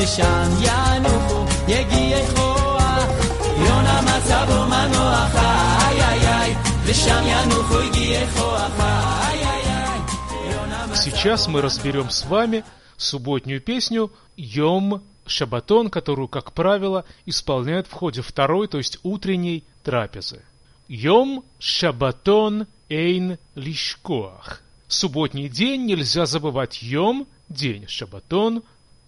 מצא בו מנוח, ושם ינוחו יגיעי כוח. יונה מצא בו מנוח, איי איי איי, ושם ינוחו יגיעי כוח, איי איי איי. Сейчас мы разберем с вами субботнюю песню «Йом Шабатон», которую, как правило, исполняют в ходе второй, то есть утренней трапезы. «Йом Шабатон Эйн Лишкоах». Субботний день нельзя забывать Йом, день Шабатон,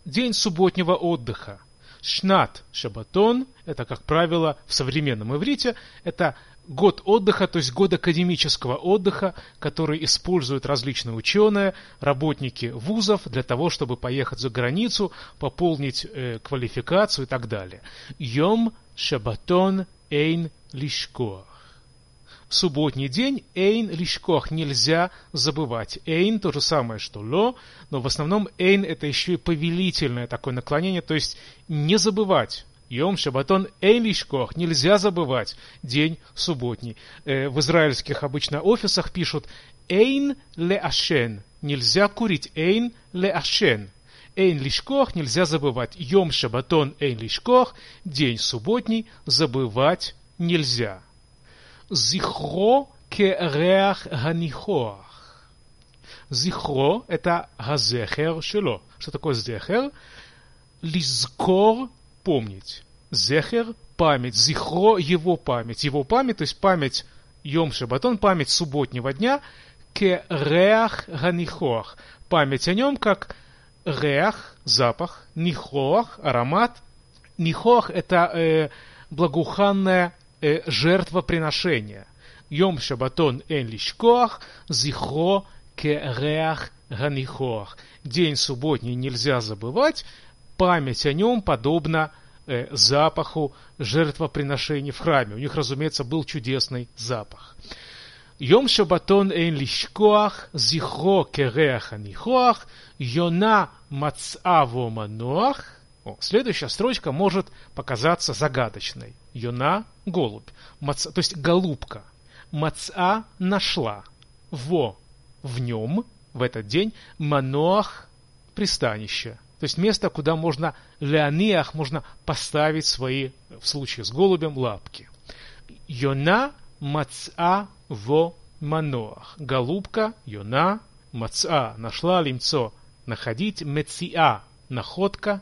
день субботнего отдыха. Шнат Шабатон, это, как правило, в современном иврите, это год отдыха, то есть год академического отдыха, который используют различные ученые, работники вузов для того, чтобы поехать за границу, пополнить э, квалификацию и так далее. Йом Шабатон Эйн Субботний день Эйн Лишкох нельзя забывать. Эйн то же самое, что Ло, но в основном Эйн это еще и повелительное такое наклонение, то есть не забывать. Йом Шабатон Эйлишкох. Нельзя забывать день субботний. Э, в израильских обычно офисах пишут Эйн ле ашен. Нельзя курить. Эйн ле ашен. Эйн лишкох нельзя забывать. Йом Шабатон Эйн лишкох. День субботний забывать нельзя. Зихро кереах ганихоах. Зихро – это газехер шело. Что такое зехер? Лизкор – помнить. Зехер – память. Зихро – его память. Его память, то есть память Йом Шабатон, память субботнего дня, кереах ганихоах. Память о нем как реах – запах, нихоах – аромат. Нихоах – это э, благоуханное э, жертвоприношение. Йом Шабатон эн лишкоах, зихро кереах ганихоах. День субботний нельзя забывать, память о нем подобна э, запаху жертвоприношений в храме. У них, разумеется, был чудесный запах. Йом Шабатон эн лишкоах, зихро кереах анихоах, йона мацаво маноах. О, следующая строчка может показаться загадочной. Йона – голубь. Маца, то есть голубка. Маца – нашла. Во – в нем, в этот день. Маноах – пристанище. То есть место, куда можно, леониах, можно поставить свои, в случае с голубем, лапки. Йона маца во маноах. Голубка, йона, маца, нашла лимцо, находить, мециа, находка,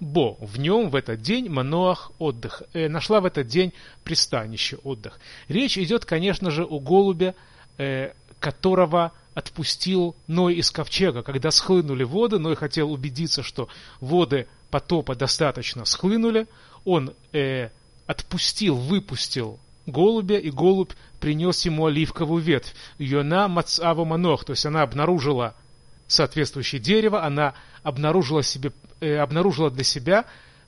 Бо, в нем в этот день Маноах отдых, э, нашла в этот день пристанище отдых. Речь идет, конечно же, о голубе, э, которого отпустил Ной из ковчега, когда схлынули воды, Ной хотел убедиться, что воды потопа достаточно схлынули, он э, отпустил, выпустил голубя, и голубь принес ему оливковую ветвь. Йона Мацава Манох, то есть она обнаружила соответствующее дерево, она обнаружила, себе, э, обнаружила для себя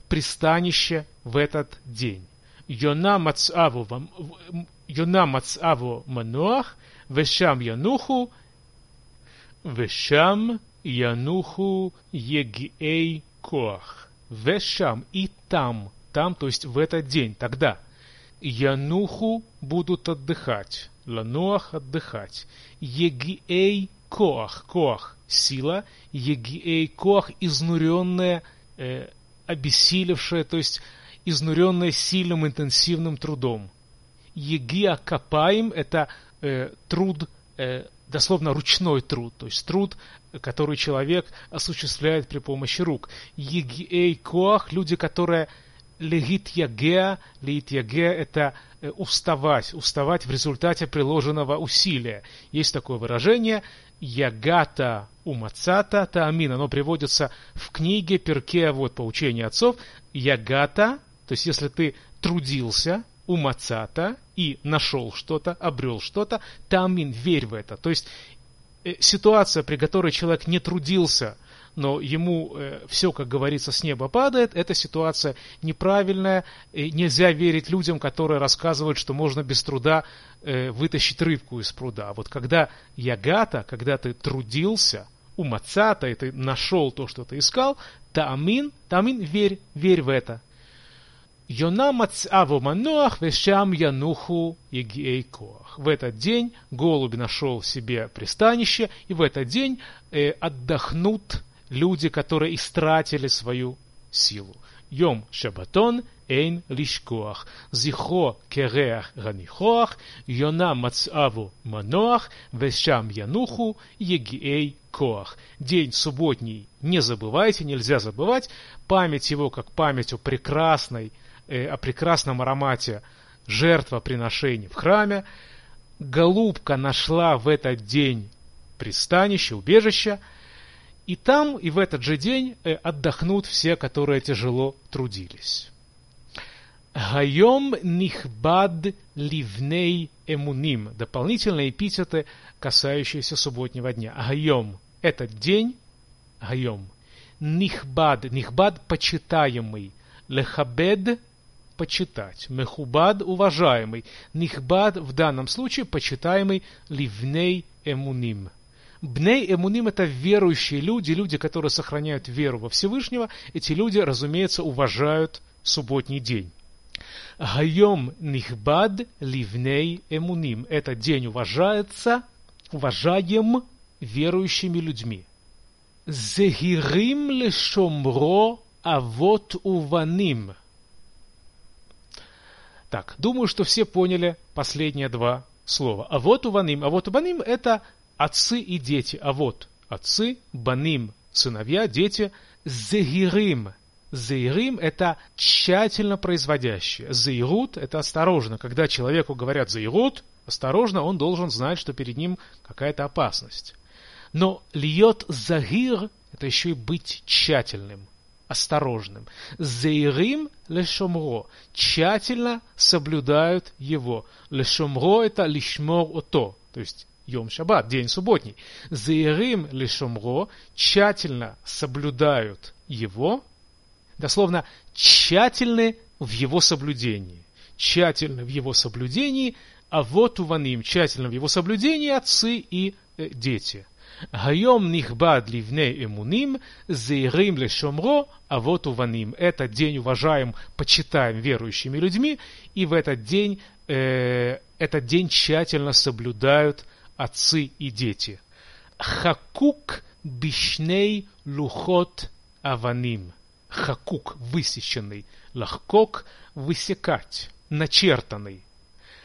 пристанище в этот день. Йона Мацаву, Мануах, Вешам Януху, Вешам Януху Егиэй Коах. Вешам и там, там, то есть в этот день, тогда. Януху будут отдыхать, Лануах отдыхать. Егиэй Коах, Коах сила, егиэй коах, изнуренная, э, обессилевшая, то есть изнуренная сильным интенсивным трудом. Егиа капаем – это э, труд, э, дословно ручной труд, то есть труд, который человек осуществляет при помощи рук. Егиэй коах – люди, которые легит ягеа, легит ягеа – это э, уставать, уставать в результате приложенного усилия. Есть такое выражение – Ягата умацата таамин. Оно приводится в книге Перке, вот по учению отцов. Ягата, то есть если ты трудился, умацата и нашел что-то, обрел что-то, таамин, верь в это. То есть э, ситуация, при которой человек не трудился – но ему э, все, как говорится, с неба падает, эта ситуация неправильная, и нельзя верить людям, которые рассказывают, что можно без труда э, вытащить рыбку из пруда. Вот когда ягата, когда ты трудился, у мацата, и ты нашел то, что ты искал, таамин, таамин, верь, верь в это. Йона мацаву мануах вешам януху коах. В этот день голубь нашел себе пристанище, и в этот день э, отдохнут люди, которые истратили свою силу. Йом Шабатон эйн лишкоах, зихо кереах ганиходах, йона мацаву маноах, вешам януху, егиэй коах. День субботний не забывайте, нельзя забывать. Память его, как память о прекрасной, э, о прекрасном аромате жертвоприношений в храме. Голубка нашла в этот день пристанище, убежище – и там, и в этот же день э, отдохнут все, которые тяжело трудились. Гайом нихбад ливней эмуним. Дополнительные эпитеты, касающиеся субботнего дня. Гайом – этот день. Гайом. Нихбад. Нихбад – почитаемый. Лехабед – почитать. Мехубад – уважаемый. Нихбад в данном случае почитаемый ливней эмуним. Бней Эмуним – это верующие люди, люди, которые сохраняют веру во Всевышнего. Эти люди, разумеется, уважают субботний день. Гайом Нихбад Ливней Эмуним. Этот день уважается, уважаем верующими людьми. Зехирим лешомро авот уваним. Так, думаю, что все поняли последние два слова. А вот уваним. А вот уваним – это отцы и дети, а вот отцы, баним, сыновья, дети, зегирим. Зейрим – это тщательно производящее. Зейрут – это осторожно. Когда человеку говорят зейрут, осторожно, он должен знать, что перед ним какая-то опасность. Но льет загир – это еще и быть тщательным, осторожным. Зейрим лешомро – тщательно соблюдают его. Лешомро – это лишмор ото, то есть Йом Шаббат, день субботний. Заирим лишомро тщательно соблюдают его, дословно тщательны в его соблюдении. Тщательно в его соблюдении, а вот уваним, тщательно в его соблюдении отцы и э, дети. Хайом нихбад ливней эмуним, заирим лешомро, а вот уваним. Этот день уважаем, почитаем верующими людьми, и в этот день, э, этот день тщательно соблюдают отцы и дети. Хакук бишней лухот аваним. Хакук – высеченный. Лахкок – высекать, начертанный.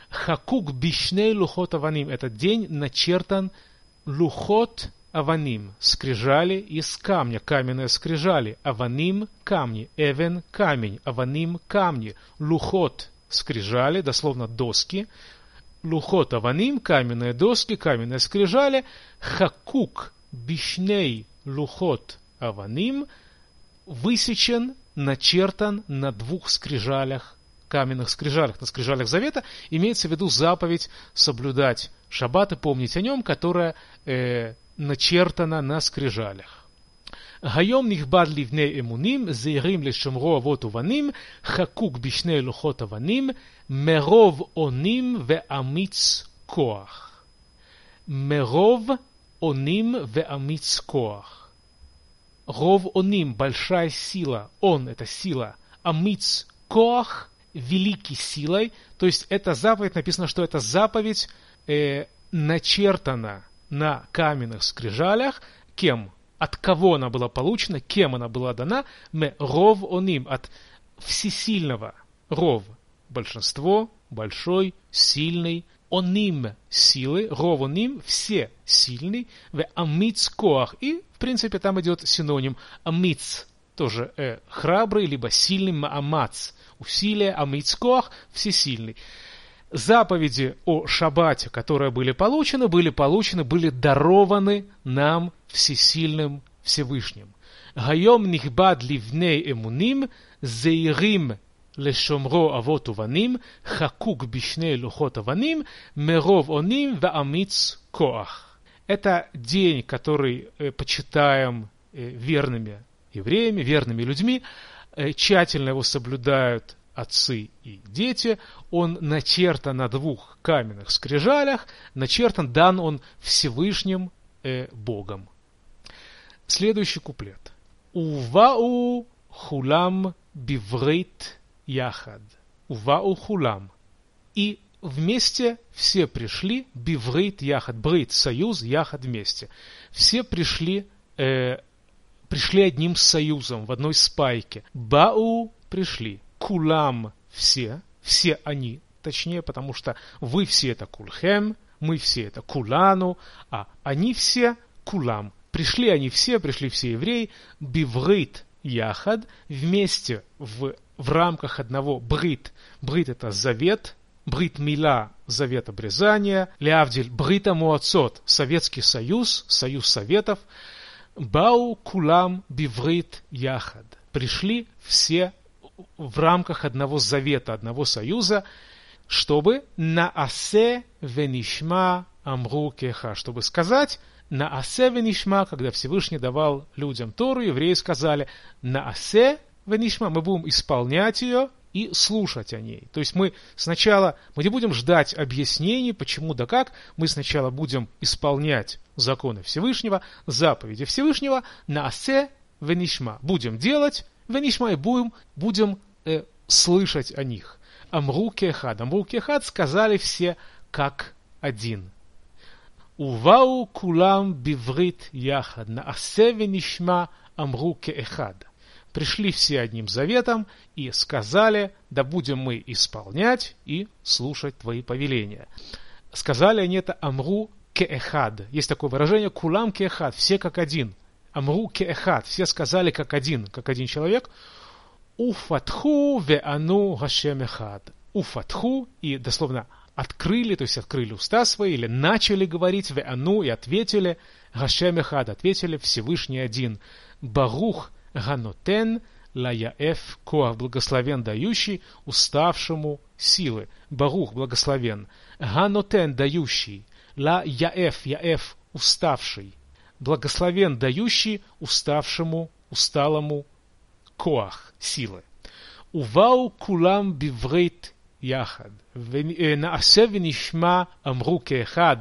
Хакук бишней лухот аваним. Этот день начертан лухот аваним. Скрижали из камня, каменные скрижали. Аваним – камни. Эвен – камень. Аваним – камни. Лухот – скрижали, дословно доски лухот аваним, каменные доски, каменные скрижали, хакук бишней лухот аваним, высечен, начертан на двух скрижалях, каменных скрижалях, на скрижалях завета, имеется в виду заповедь соблюдать шаббат и помнить о нем, которая э, начертана на скрижалях. היום נכבד לבני אמונים, זהירים לשומרו אבות ובנים, חקוק בשני לוחות אבנים, מרוב אונים ואמיץ כוח. מרוב אונים ואמיץ כוח. Ров оним, большая сила, он это сила, амиц, коах, великий силой, то есть эта заповедь, написано, что эта заповедь э, начертана на каменных скрижалях, кем? От кого она была получена, кем она была дана, мы ров оним, от всесильного ров, большинство, большой, сильный, оним силы, ров оним, все сильный, в амиц коах, и в принципе там идет синоним амиц, тоже э, храбрый, либо сильный, маамац, усилие, амиц коах, всесильный заповеди о шабате, которые были получены, были получены, были дарованы нам всесильным Всевышним. Гайом нихбад ливней эмуним, зеирим лешомро авот уваним, хакук бишней лухот аваним, меров оним ваамиц коах. Это день, который э, почитаем э, верными евреями, верными людьми, э, тщательно его соблюдают отцы и дети, он начертан на двух каменных скрижалях, начертан, дан он Всевышним э, Богом. Следующий куплет. Увау хулам биврит яхад. Увау хулам. И вместе все пришли, биврит яхад, брит, союз, яхад вместе. Все пришли, э, пришли одним союзом, в одной спайке. Бау пришли. Кулам все, все они, точнее, потому что вы все это кульхем, мы все это кулану, а они все кулам. Пришли они все, пришли все евреи, биврит яхад, вместе в, в рамках одного брит. Брит это завет, брит мила, завет обрезания, лявдиль брита муацот, Советский Союз, Союз Советов, бау кулам биврит яхад. Пришли все в рамках одного завета, одного союза, чтобы на асе венишма амру кеха, чтобы сказать на асе венишма, когда Всевышний давал людям Тору, евреи сказали на асе венишма, мы будем исполнять ее и слушать о ней. То есть мы сначала, мы не будем ждать объяснений, почему да как, мы сначала будем исполнять законы Всевышнего, заповеди Всевышнего, на асе венишма. Будем делать, венишма и будем, будем э, слышать о них. Амру кехад. Амру кехад сказали все как один. Увау кулам биврит яхад. Наасе венишма амру кеэхад. Пришли все одним заветом и сказали, да будем мы исполнять и слушать твои повеления. Сказали они это амру кеэхад. Есть такое выражение кулам кеэхад, все как один. Амру кеэхад, все сказали как один, как один человек. Уфатху веану Гашем эхад. Уфатху и дословно открыли, то есть открыли уста свои, или начали говорить веану и ответили Гашем эхад, ответили Всевышний один. Барух ганотен лаяэф коах, благословен дающий уставшему силы. Барух, благословен. Ганотен дающий. Ла яэф, яэф, уставший Благословен дающий уставшему, усталому коах, силы. Увау кулам биврит יחד, ונעשה ונשמע אמרו כאחד,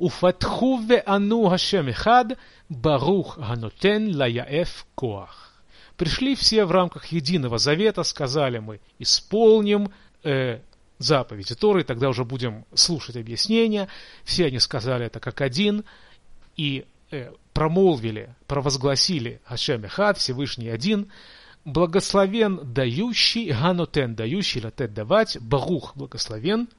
ופתחו וענו השם אחד, ברוך הנותן ליעף כוח. Пришли все в рамках единого завета, сказали мы, исполним э, заповеди Торы, тогда уже будем слушать объяснения. Все они сказали это как один, и э, промолвили, провозгласили Хашем Эхад, Всевышний один, благословен дающий, ганотен дающий, латет давать, барух благословен,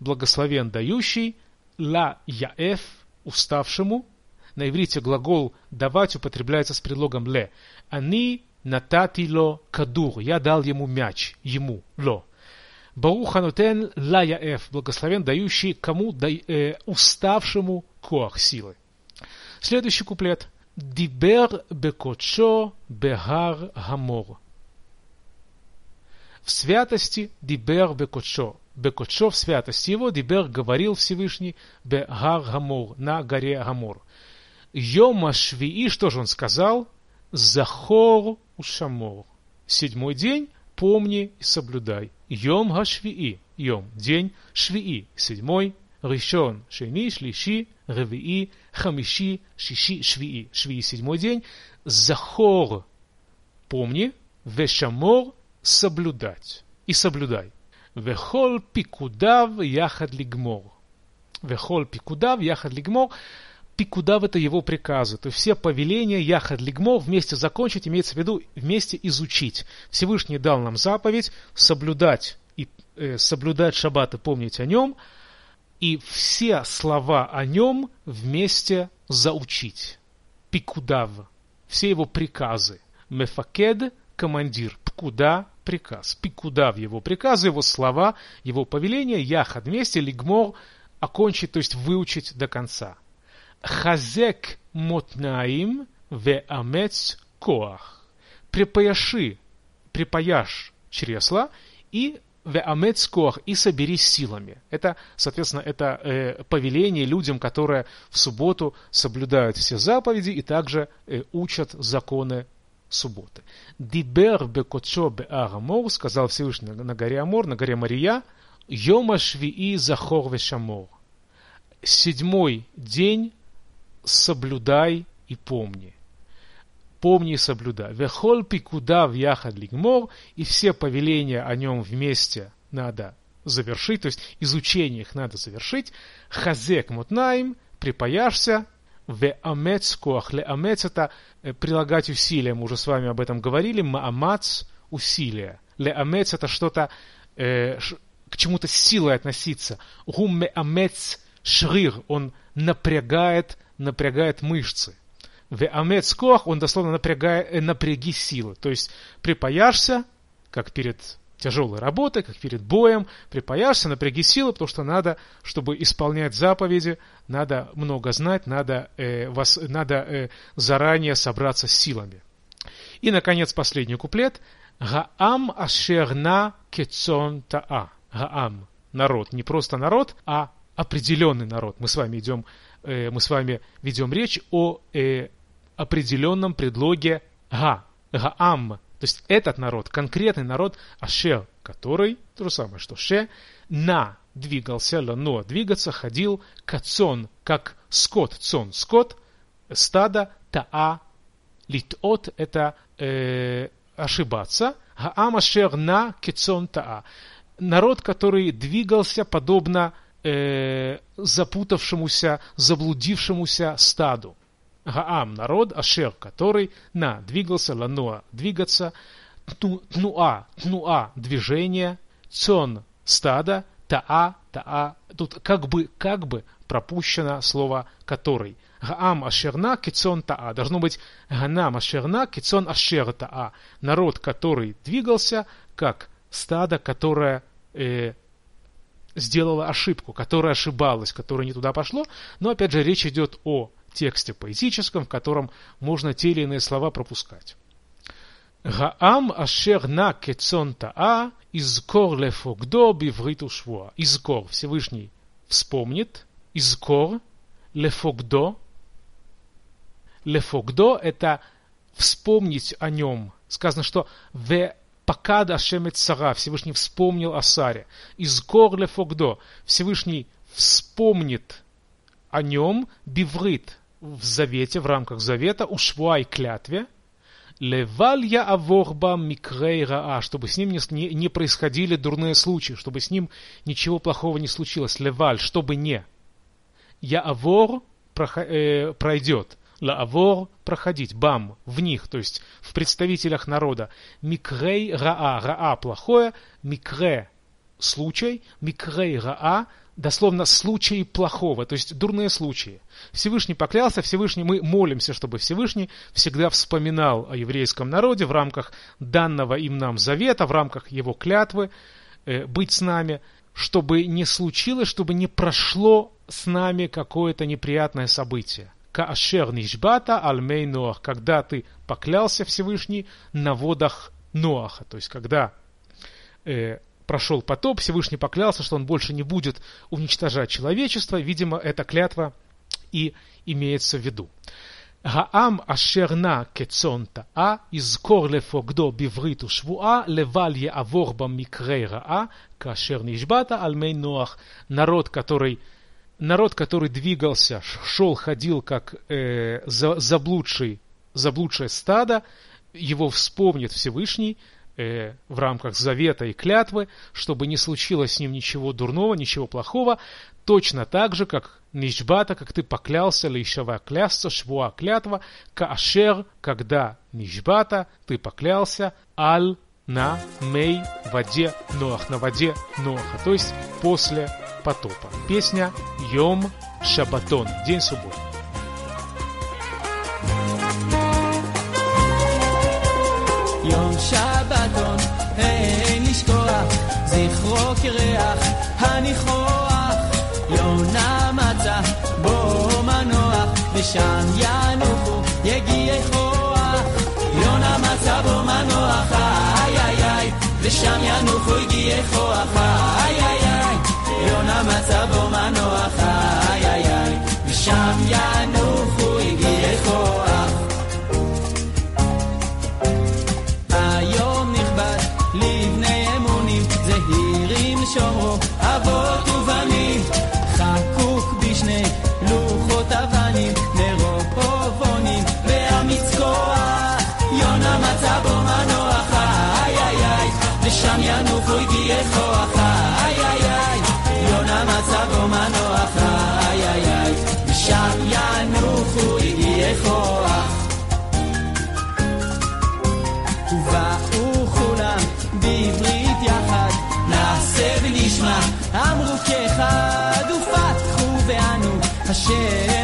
благословен дающий, ליעף уставшему. На иврите глагол давать употребляется с предлогом ל. אני נתתי לו כדור, я дал ему мяч, ему, לו. ברוך הנותן ליעף, благословен дающий кому? Да, э, уставшему כוח силы. Следующий куплет. דיבר בקודשו בהר המור. В святости דיבר בקודשו. בקודשו в святости его דיבר говорил Всевышний בהר המור, на горе Гамор. יום השביעי, что же он сказал? זכור ושמור. Седьмой день помни и соблюдай. יום השביעי, יום, день שביעי, седьмой ראשון. שני. שלישי. רביעי, חמישי, שישי, שביעי. שביעי седьмой день. Захор, помни, Вешамор, соблюдать. И соблюдай. Вехол пикудав яхад лигмор. Вехол пикудав яхад лигмор. Пикудав это его приказы. То есть все повеления яхад лигмор вместе закончить, имеется в виду вместе изучить. Всевышний дал нам заповедь соблюдать и э, соблюдать шаббат и помнить о нем – и все слова о нем вместе заучить. Пикудав, все его приказы. Мефакед – командир, пкуда – приказ. Пикудав – его приказы, его слова, его повеления, яхад вместе, лигмор – окончить, то есть выучить до конца. Хазек мотнаим ве амец коах. Припаяши, припаяшь чресла и веамецкох и соберись силами. Это, соответственно, это э, повеление людям, которые в субботу соблюдают все заповеди и также э, учат законы субботы. Дибер бекочо беарамор, сказал Всевышний на горе Амор, на горе Мария, Йома швии захор вешамор. Седьмой день соблюдай и помни помни и соблюдай. Вехол пикуда в яхад лигмор, и все повеления о нем вместе надо завершить, то есть изучение их надо завершить. Хазек мутнаим, припаяшься, в амец. Ле амец это э, прилагать усилия. Мы уже с вами об этом говорили. Маамац – усилия. Ле амец это что-то, э, к чему-то силой относиться. Гум амец шрир. Он напрягает, напрягает мышцы. В амец коах он дословно напрягает, э, напряги силы. То есть припаяшься, как перед тяжелой работой, как перед боем, припаяшься, напряги силы, потому что надо, чтобы исполнять заповеди, надо много знать, надо, э, вас, надо э, заранее собраться с силами. И, наконец, последний куплет. Гаам ашерна кецон таа. Гаам – народ. Не просто народ, а определенный народ. Мы с вами идем, э, мы с вами ведем речь о э, определенном предлоге га. Гаам то есть этот народ, конкретный народ Ашер, который, то же самое, что Ше, на двигался, но двигаться, ходил, кацон, как скот, цон, скот, стадо, таа, литот, это э, ошибаться, гаам ашер на кецон таа. Народ, который двигался подобно э, запутавшемуся, заблудившемуся стаду. Гаам – народ, Ашер – который, на – двигался, Лануа – двигаться, Тнуа – Тнуа – движение, Цон – стадо, Таа – Таа. Тут как бы, как бы пропущено слово «который». Гаам Ашерна Кицон Таа. Должно быть Ганам Ашерна Кицон Ашер Таа. Народ, который двигался, как стадо, которое э, сделало ошибку, которое ошибалось, которое не туда пошло. Но опять же речь идет о тексте поэтическом, в котором можно те или иные слова пропускать. Гаам ашер на кецон таа изкор лефогдо бивриту швуа. Изкор, Всевышний вспомнит. Изкор лефогдо. Лефогдо – это вспомнить о нем. Сказано, что в Покад Ашемет Сара, Всевышний вспомнил о Саре. Изкор лефогдо, Всевышний вспомнит о нем биврит, в завете, в рамках завета, ушвуай клятве, левалья аворба микрей раа, чтобы с ним не, не происходили дурные случаи, чтобы с ним ничего плохого не случилось. Леваль, чтобы не. Я авор э, пройдет. Ла авор проходить. Бам, в них, то есть в представителях народа. Микрей раа, раа плохое, микре случай, микрей раа дословно случаи плохого, то есть дурные случаи. Всевышний поклялся, Всевышний, мы молимся, чтобы Всевышний всегда вспоминал о еврейском народе в рамках данного им нам завета, в рамках его клятвы э, быть с нами, чтобы не случилось, чтобы не прошло с нами какое-то неприятное событие. Каашер нишбата альмей Ноах, когда ты поклялся Всевышний на водах Ноаха, то есть когда э, Прошел потоп, Всевышний поклялся, что он больше не будет уничтожать человечество. Видимо, эта клятва и имеется в виду. Гаам ашерна кецонта а изкор лефогдо бивриту швуа левалье аворба микрей а кашер нишбата альмей ноах. Народ, который народ, который двигался, шел, ходил, как э, заблудший, заблудшее стадо, его вспомнит Всевышний, э, в рамках завета и клятвы, чтобы не случилось с ним ничего дурного, ничего плохого, точно так же, как Нишбата, как ты поклялся, Лейшава клясться, Швуа клятва, Каашер, когда Нишбата, ты поклялся, Аль на Мей воде Ноах, на воде Ноаха, то есть после потопа. Песня Йом Шабатон, день субботы. Yom Shabbat. זכרו קרח הניחוח. יונה מצא בו מנוח, ושם ינוחו יגיעי כוח. יונה מצא בו מנוח, איי איי איי, ושם ינוחו יגיעי כוח, איי איי איי. יונה מצא בו מנוח, איי איי איי, ושם ינוחו שומרו אבות ובנים חקוק בשני לוחות אבנים ואמיץ כוח יונה מצא בו מנוח איי איי איי ושם ינוחו הגיעי כוח איי איי איי. יונה מצא בו מנוח share.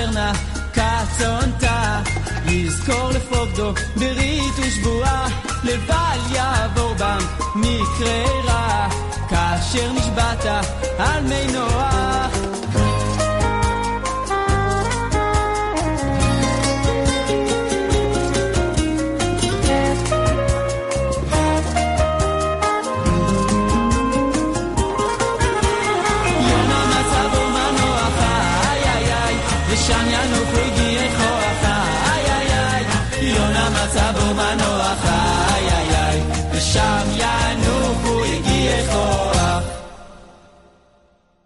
מודרנה, קצונתה. לזכור לפרוגדו ברית ושבועה, לבל יעבור בם מקרה רע. כאשר נשבעת על מי נוח